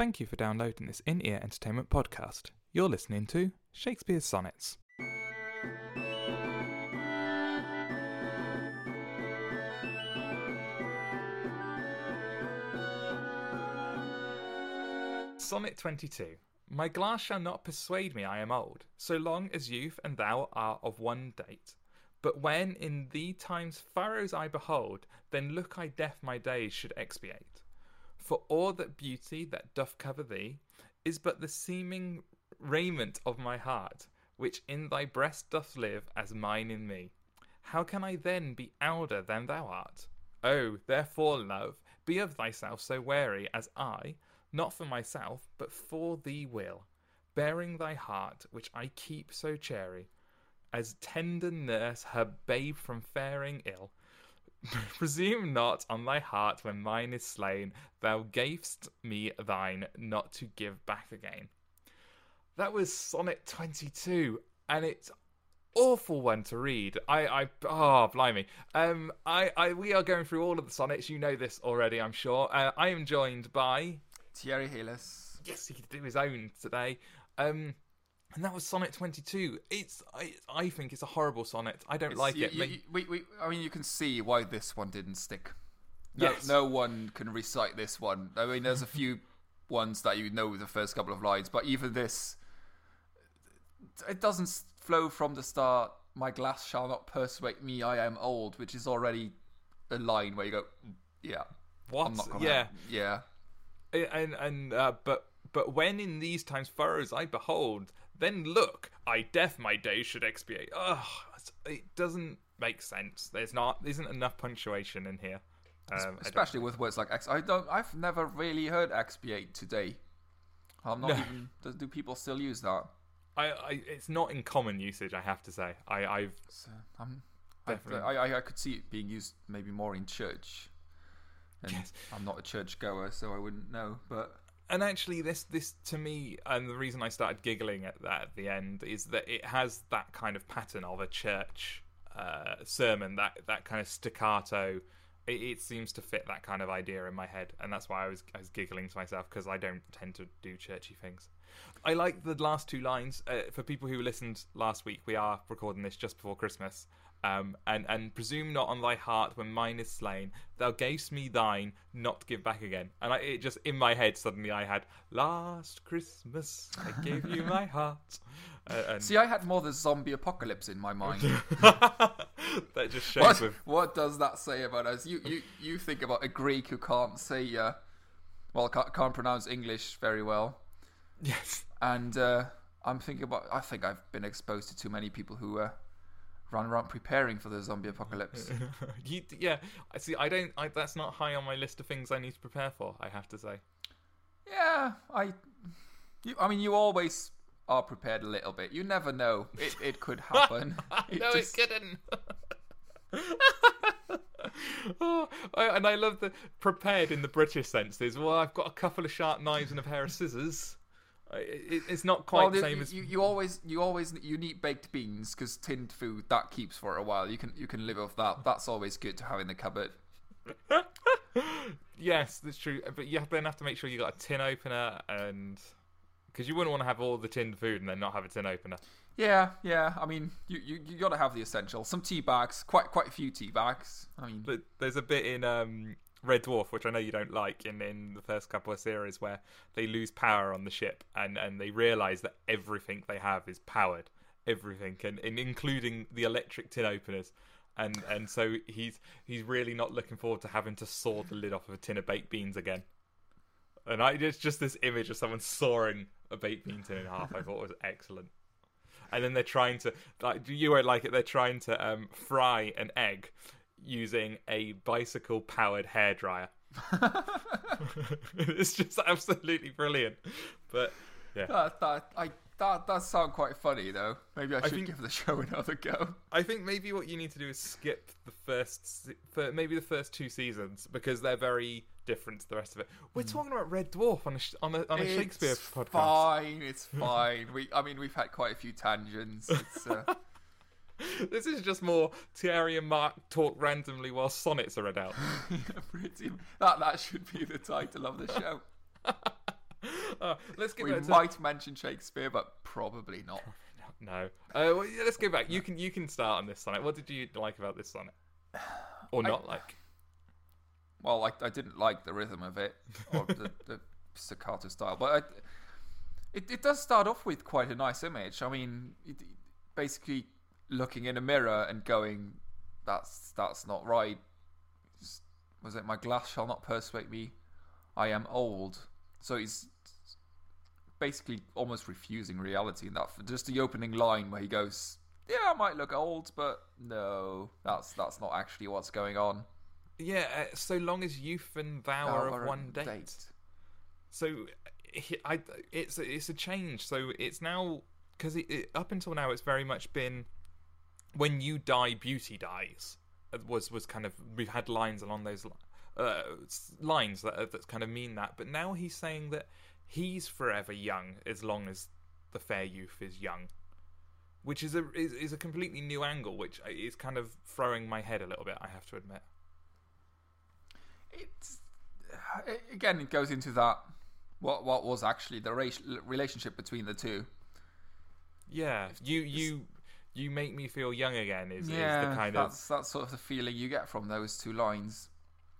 Thank you for downloading this in ear entertainment podcast. You're listening to Shakespeare's Sonnets. Sonnet 22. My glass shall not persuade me I am old, so long as youth and thou are of one date. But when in thee time's furrows I behold, then look I death my days should expiate. For all that beauty that doth cover thee is but the seeming raiment of my heart, which in thy breast doth live as mine in me. How can I then be elder than thou art? Oh, therefore, love, be of thyself so wary as I, not for myself, but for thee will, bearing thy heart, which I keep so chary, as tender nurse her babe from faring ill. Presume not on thy heart when mine is slain, thou gavest me thine not to give back again. That was Sonnet 22, and it's awful one to read. I, I, oh, blimey. Um, I, I, we are going through all of the sonnets. You know this already, I'm sure. Uh, I am joined by Thierry Heles. yes, he could do his own today. Um, and that was Sonnet 22. It's, I, I think it's a horrible sonnet. I don't like You- it. you- you- we, we, I mean, you can see why this one didn't stick. No, Yes. no one can recite this one. I mean, there's a few ones that you know the first couple of lines, but even this, it doesn't flow from the start. My glass shall not persuade me I am old, which is already a line where you go, "Mm, yeah, what? I'm not gonna, yeah. yeah. and and uh, but but when in these times furrows I behold, then look, I death my days should expiate. Ugh, it doesn't make sense. There's not isn't enough punctuation in here. Um, especially with words like ex. I don't. I've never really heard expiate today. I'm not No. even. Do, do people still use that? I, I it's not in common usage. I have to say. I I've So, I'm, Definitely. I, I, I could see it being used maybe more in church. And Yes. I'm not a church goer, so I wouldn't know. But and actually this this to me and the reason i started giggling at that at the end is that it has that kind of pattern of a church uh, sermon that that kind of staccato. It, it seems to fit that kind of idea in my head and that's why i was i was giggling to myself because i don't tend to do churchy things. I like the last two lines uh, for people who listened last week. We are recording this just before christmas um, and and presume not on thy heart when mine is slain. Thou gavest me thine, not give back again. And I, it just in my head suddenly I had last Christmas I gave you my heart, uh, and see, I had more the zombie apocalypse in my mind. that just shows what, with what does that say about us? You, you, you think about a Greek who can't say, uh, well, can't, can't pronounce English very well, yes. and uh, I'm thinking about. I think I've been exposed to too many people who uh, run around preparing for the zombie apocalypse. you, yeah, I see. I don't. I, that's not high on my list of things I need to prepare for. I have to say. Yeah, I. You, I mean, you always are prepared a little bit. You never know; it it could happen. It no, just- it couldn't. oh, and I love the prepared in the British sense. Is well, I've got a couple of sharp knives and a pair of scissors. It, it's not quite Well, the you, same as you, you always you always you need baked beans because tinned food that keeps for a while. You can you can live off that. That's always good to have in the cupboard. yes, that's true. But you then have to make sure you got a tin opener and because you wouldn't want to have all the tinned food and then not have a tin opener. Yeah, yeah. I mean, you you, you got to have the essentials. Some tea bags, quite quite a few tea bags. I mean, But there's a bit in um, Red Dwarf, which I know you don't like, in, in the first couple of series where they lose power on the ship and, and they realise that everything they have is powered. Everything, and, and including the electric tin openers. And and so he's he's really not looking forward to having to saw the lid off of a tin of baked beans again. And I it's just this image of someone sawing a baked bean tin in half. I thought was excellent. And then they're trying to like you won't like it. They're trying to um, fry an egg using a bicycle powered hairdryer. it's just absolutely brilliant. But yeah, that that I that does sound quite funny though. Maybe I should think- give the show another go. I think maybe what you need to do is skip the first, maybe the first two seasons because they're very different to the rest of it. We're talking about Red Dwarf on a on a, on a Shakespeare it's podcast. Fine, it's fine. We, I mean, we've had quite a few tangents. It's, uh, This is just more Thierry and Mark talk randomly while sonnets are read out. pretty, that that should be the title of the show. Oh, let's get We back to might mention Shakespeare, but probably not. no. Uh, well, yeah, let's go back. You can you can start on this sonnet. What did you like about this sonnet, or I- not like? Well, I, I didn't like the rhythm of it or the, the staccato style, but I, it it does start off with quite a nice image. I mean, it, basically looking in a mirror and going, "That's that's not right." Was it my glass shall not persuade me? I am old. So he's basically almost refusing reality in that. Just the opening line where he goes, "Yeah, I might look old, but no, that's that's not actually what's going on." Yeah, uh, so long as youth and thou Thou are of one a date. So, I, it's it's a change. So it's now because up until now it's very much been when you die, beauty dies. uh, Was was kind of we've had lines along those uh, lines that that kind of mean that. But now he's saying that he's forever young as long as the fair youth is young. Which is a is, is a completely new angle, which is kind of throwing my head a little bit. I have to admit. it's again it goes into that what what was actually the race, relationship between the two Yeah, you you you make me feel young again. Is, yeah is the kind of that's that's sort of the feeling you get from those two lines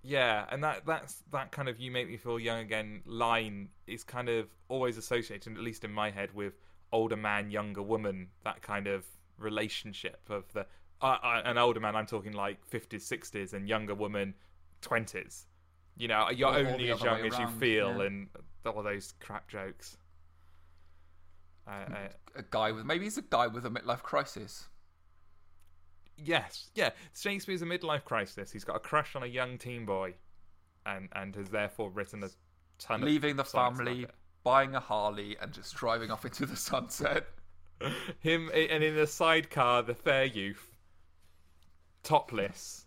yeah, and that that's that kind of you make me feel young again line is kind of always associated, at least in my head, with older man, younger woman. That kind of relationship of the uh, uh, an older man. I'm talking like fifties, sixties, and younger woman, twenties. You know, you're Or- only as young as you feel, yeah. and all those crap jokes. A guy with maybe he's a guy with a midlife crisis Yes, yeah. Shakespeare's a midlife crisis. He's got a crush on a young teen boy, and and has therefore written a ton leaving the family like buying a harley and just driving off into the sunset. Him and in the sidecar, the fair youth, topless,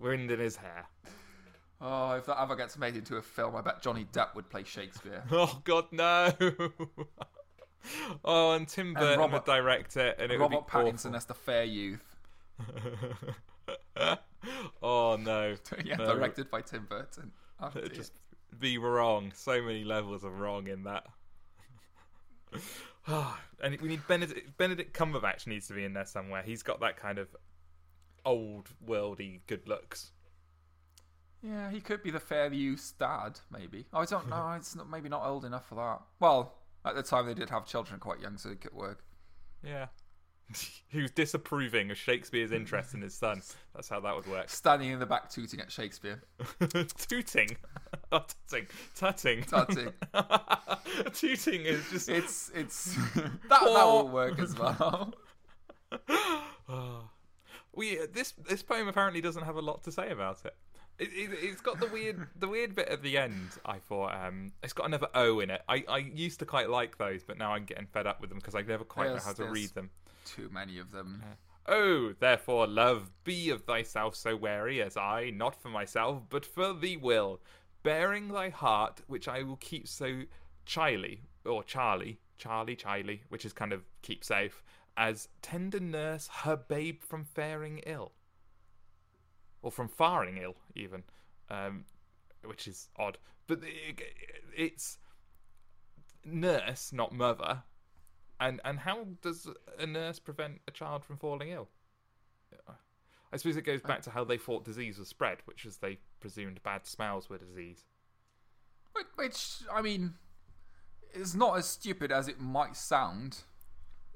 wind in his hair. oh if that ever gets made into a film i bet johnny depp would play shakespeare Oh God, no! oh, and Tim Burton Robert- would direct it, and it robert would be pattinson awful. as the fair youth oh no! yeah No. directed by tim burton oh. It'd just be wrong. So many levels of wrong in that. and we need Benedict. Benedict Cumberbatch needs to be in there somewhere. He's got that kind of old worldy good looks. Yeah, he could be the fair youth's dad, maybe. Oh, I don't know. It's not, maybe not old enough for that. Well, at the time they did have children quite young, so it could work. Yeah. he was disapproving of Shakespeare's interest in his son. That's how that would work. Standing in the back tooting at Shakespeare. Tooting. Oh, tutting. Tutting. Tutting. Tooting is just. It's it's that that will work as well. we uh, this this poem apparently doesn't have a lot to say about it. It, it. It's got the weird the weird bit at the end. I thought um, it's got another O in it. I, I used to quite like those, but now I'm getting fed up with them because I never quite know how to read them. Too many of them. Oh, therefore, love, be of thyself so wary as I, not for myself, but for thee will, bearing thy heart, which I will keep so chily, or Charlie, Charlie, Charlie, which is kind of keep safe, as tender nurse her babe from faring ill. Or from faring ill, even, um, which is odd. But it, it's nurse, not mother, and and how does a nurse prevent a child from falling ill? I suppose it goes back to how they thought disease was spread, which is they presumed bad smells were disease. Which, which I mean, is not as stupid as it might sound.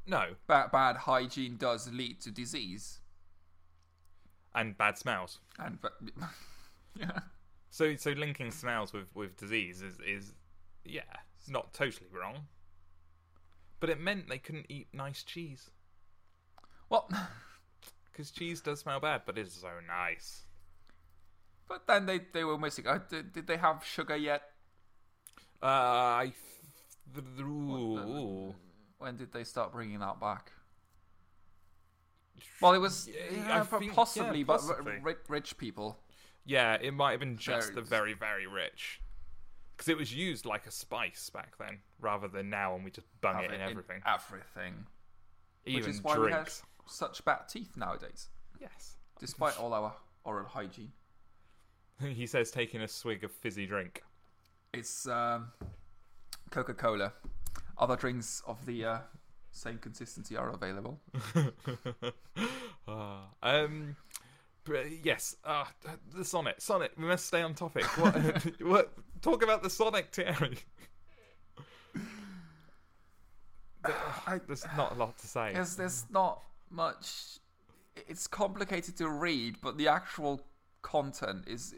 No, Bad bad hygiene does lead to disease, and bad smells. and but yeah, So so linking smells with with disease is is yeah, it's not totally wrong. But it meant they couldn't eat nice cheese well, because cheese does smell bad, but it's so nice. but then they they were missing. Uh, did, did they have sugar yet? Uh, I. Th- ooh. When did they start bringing that back? Well, it was Yeah, think- possibly, yeah, but ri- rich people. Yeah, it might have been just the Very- very, rich. Because it was used like a spice back then, rather than now when we just bung it in everything. everything. Even which is why we have drinks. such bad teeth nowadays, Yes. despite all our oral hygiene. he says taking a swig of fizzy drink. It's um, Coca Cola. Other drinks of the uh, same consistency are available. Ah, um, yes, uh, the Sonic. Sonic. We must stay on topic. What? what talk about the Sonic Thierry. I, There's not a lot to say. there's, there's not much. It's complicated to read, but the actual content is.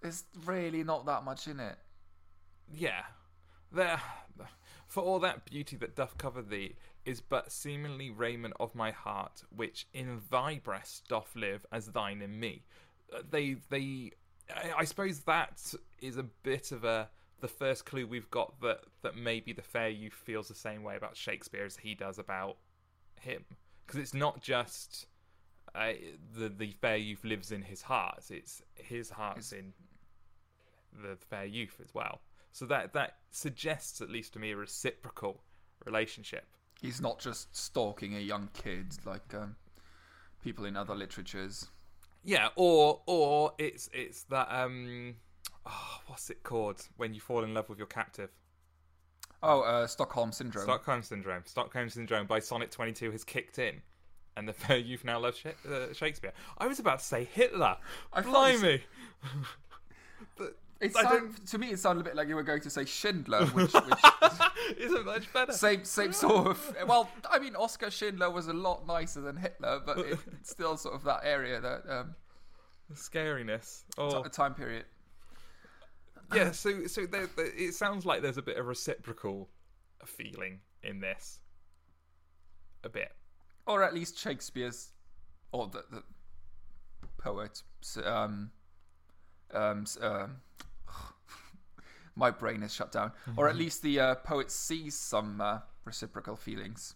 There's really not that much in it. Yeah, there. For all that beauty that doth cover thee is but seemingly raiment of my heart, which in thy breast doth live as thine in me. Uh, They, they. I I suppose that is a bit of a the first clue we've got that that maybe the fair youth feels the same way about Shakespeare as he does about him, because it's not just. Uh, the the fair youth lives in his heart. It's his heart's in the fair youth as well. So that that suggests, at least to me, a reciprocal relationship. He's not just stalking a young kid like um, people in other literatures. Yeah, or or it's it's that um, oh, what's it called when you fall in love with your captive? Oh, uh, Stockholm syndrome. Stockholm syndrome. Stockholm syndrome by Sonnet Twenty Two has kicked in, and the fair youth now love Sha- uh, Shakespeare. I was about to say Hitler. I Blimey. it I sound, to me, it sounded a bit like you were going to say Schindler, which, which Isn't much better. same same sort of. Well, I mean, Oskar Schindler was a lot nicer than Hitler, but it, it's still sort of that area that um, Scariness. t- Oh, time period. yeah so so there, there, it sounds like there's a bit of reciprocal feeling in this a bit or at least Shakespeare's, or the, the poet. Um, um, um, my brain is shut down. Or at least the uh, poet sees some uh, reciprocal feelings.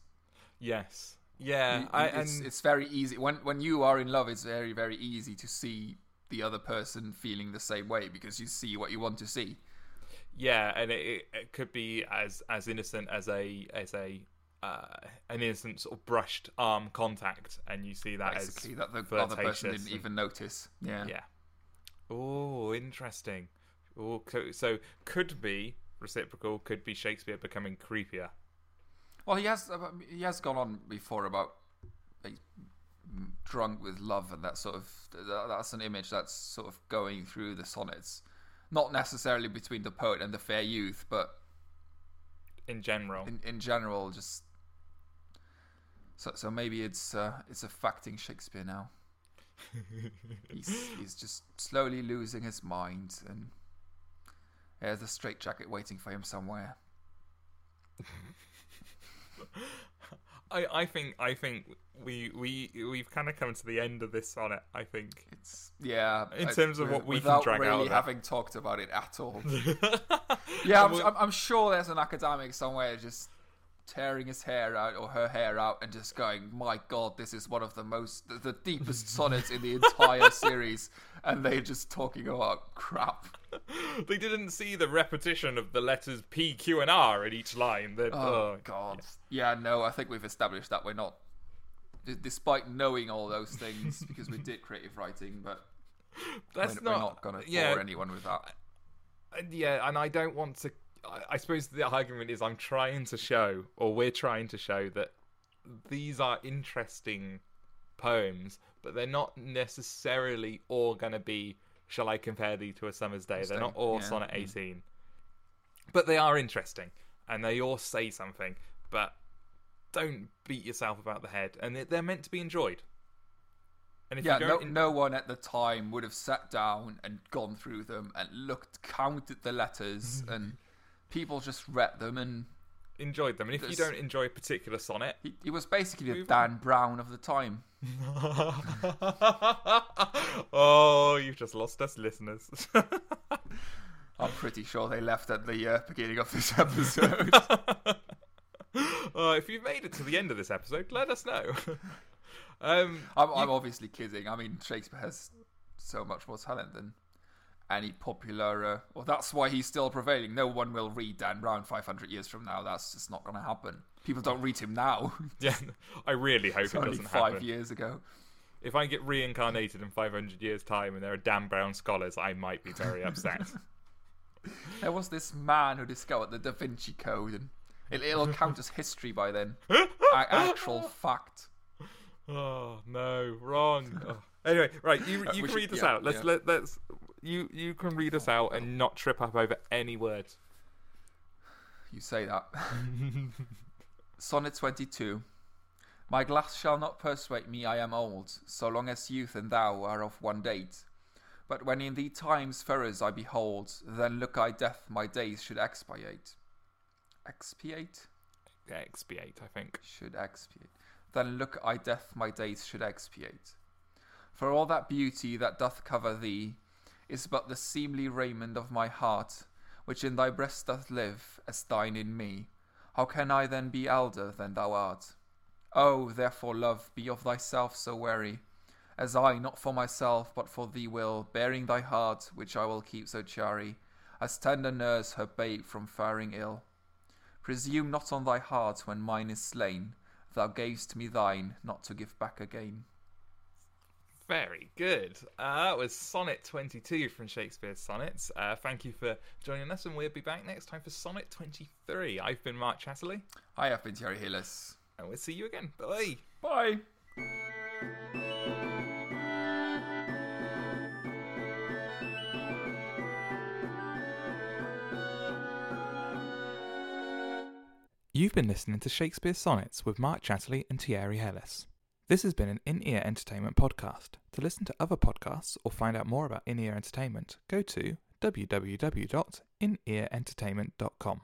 yes yeah You- I, it's, and it's very easy when when you are in love. It's very very easy to see the other person feeling the same way because you see what you want to see. yeah and it, it, it could be as as innocent as a as a uh, an innocent sort of brushed arm contact and you see that Basically, as that the other person didn't and- even notice. Yeah. yeah oh interesting. Oh so, so could be reciprocal could be shakespeare becoming creepier. Well, he has uh, he has gone on before about like, drunk with love and that sort of that, that's an image that's sort of going through the sonnets, not necessarily between the poet and the fair youth, but in general. in in general, just so so maybe it's uh, it's affecting Shakespeare now. He's he's just slowly losing his mind and there's a straitjacket waiting for him somewhere. I, I think I think we we we've kind of come to the end of this sonnet. I think It's yeah. In I- terms of what we can without drag out really of it. having talked about it at all. yeah, I'm, I'm, I'm sure there's an academic somewhere just tearing his hair out or her hair out and just going, "My God, this is one of the most, the, the deepest sonnets in the entire series," and they're just talking about crap. they didn't see the repetition of the letters P, Q, and R in each line. That Oh, oh, God. Yeah, no, I think we've established that we're not. d- Despite knowing all those things, because we did creative writing, but that's we're, not, we're not going to yeah, bore anyone with that. yeah, and I don't want to. I, I suppose the argument is I'm trying to show, or we're trying to show that these are interesting poems, but they're not necessarily all going to be. Shall I compare thee to a summer's day? They're not all Yeah. sonnet 18, but they are interesting, and they all say something. But don't beat yourself about the head, and they- they're meant to be enjoyed. And if yeah, no, don't no one at the time would have sat down and gone through them and looked, counted the letters, and people just read them. And enjoyed them, and if you don't enjoy a particular sonnet, he, he was basically the Dan Brown of the time. oh, you've just lost us, listeners. I'm pretty sure they left at the uh, beginning of this episode. uh, if you've made it to the end of this episode, let us know. um, I'm, you- I'm obviously kidding. I mean, Shakespeare has so much more talent than any popular. Uh, well, that's why he's still prevailing. No one will read Dan Brown 500 years from now. That's just not going to happen. People don't read him now. yeah, I really hope it's it doesn't five happen. years ago. If I get reincarnated in 500 years' time and there are Dan Brown scholars, I might be very upset. There was this man who discovered the Da Vinci Code, and it, it'll count as history by then. A- actual fact. Oh no, wrong. Oh. Anyway, right, you Uh, you can read this yeah, out. Let's yeah. let let's you you can read us out and not trip up over any words. You say that. Sonnet 22. My glass shall not persuade me I am old, so long as youth and thou are of one date. But when in thee time's furrows I behold, then look I death my days should expiate. Expiate? Expiate, I think. Should expiate. Then look I death my days should expiate. For all that beauty that doth cover thee is but the seemly raiment of my heart, which in thy breast doth live, as thine in me. How can I then be elder than thou art? Oh, therefore, love, be of thyself so wary, as I, not for myself, but for thee will, bearing thy heart, which I will keep so chary, as tender nurse her babe from faring ill. Presume not on thy heart when mine is slain, thou gavest me thine, not to give back again. Very good. Uh, that was Sonnet 22 from Shakespeare's Sonnets. Uh, thank you for joining us, and we'll be back next time for Sonnet 23. I've been Mark Chatterley, Hi, I have been Thierry Heles. and we'll see you again. Bye. Bye. You've been listening to Shakespeare's Sonnets with Mark Chatterley and Thierry Heles. This has been an In Ear Entertainment podcast. To listen to other podcasts or find out more about In Ear Entertainment, go to www.inearentertainment.com.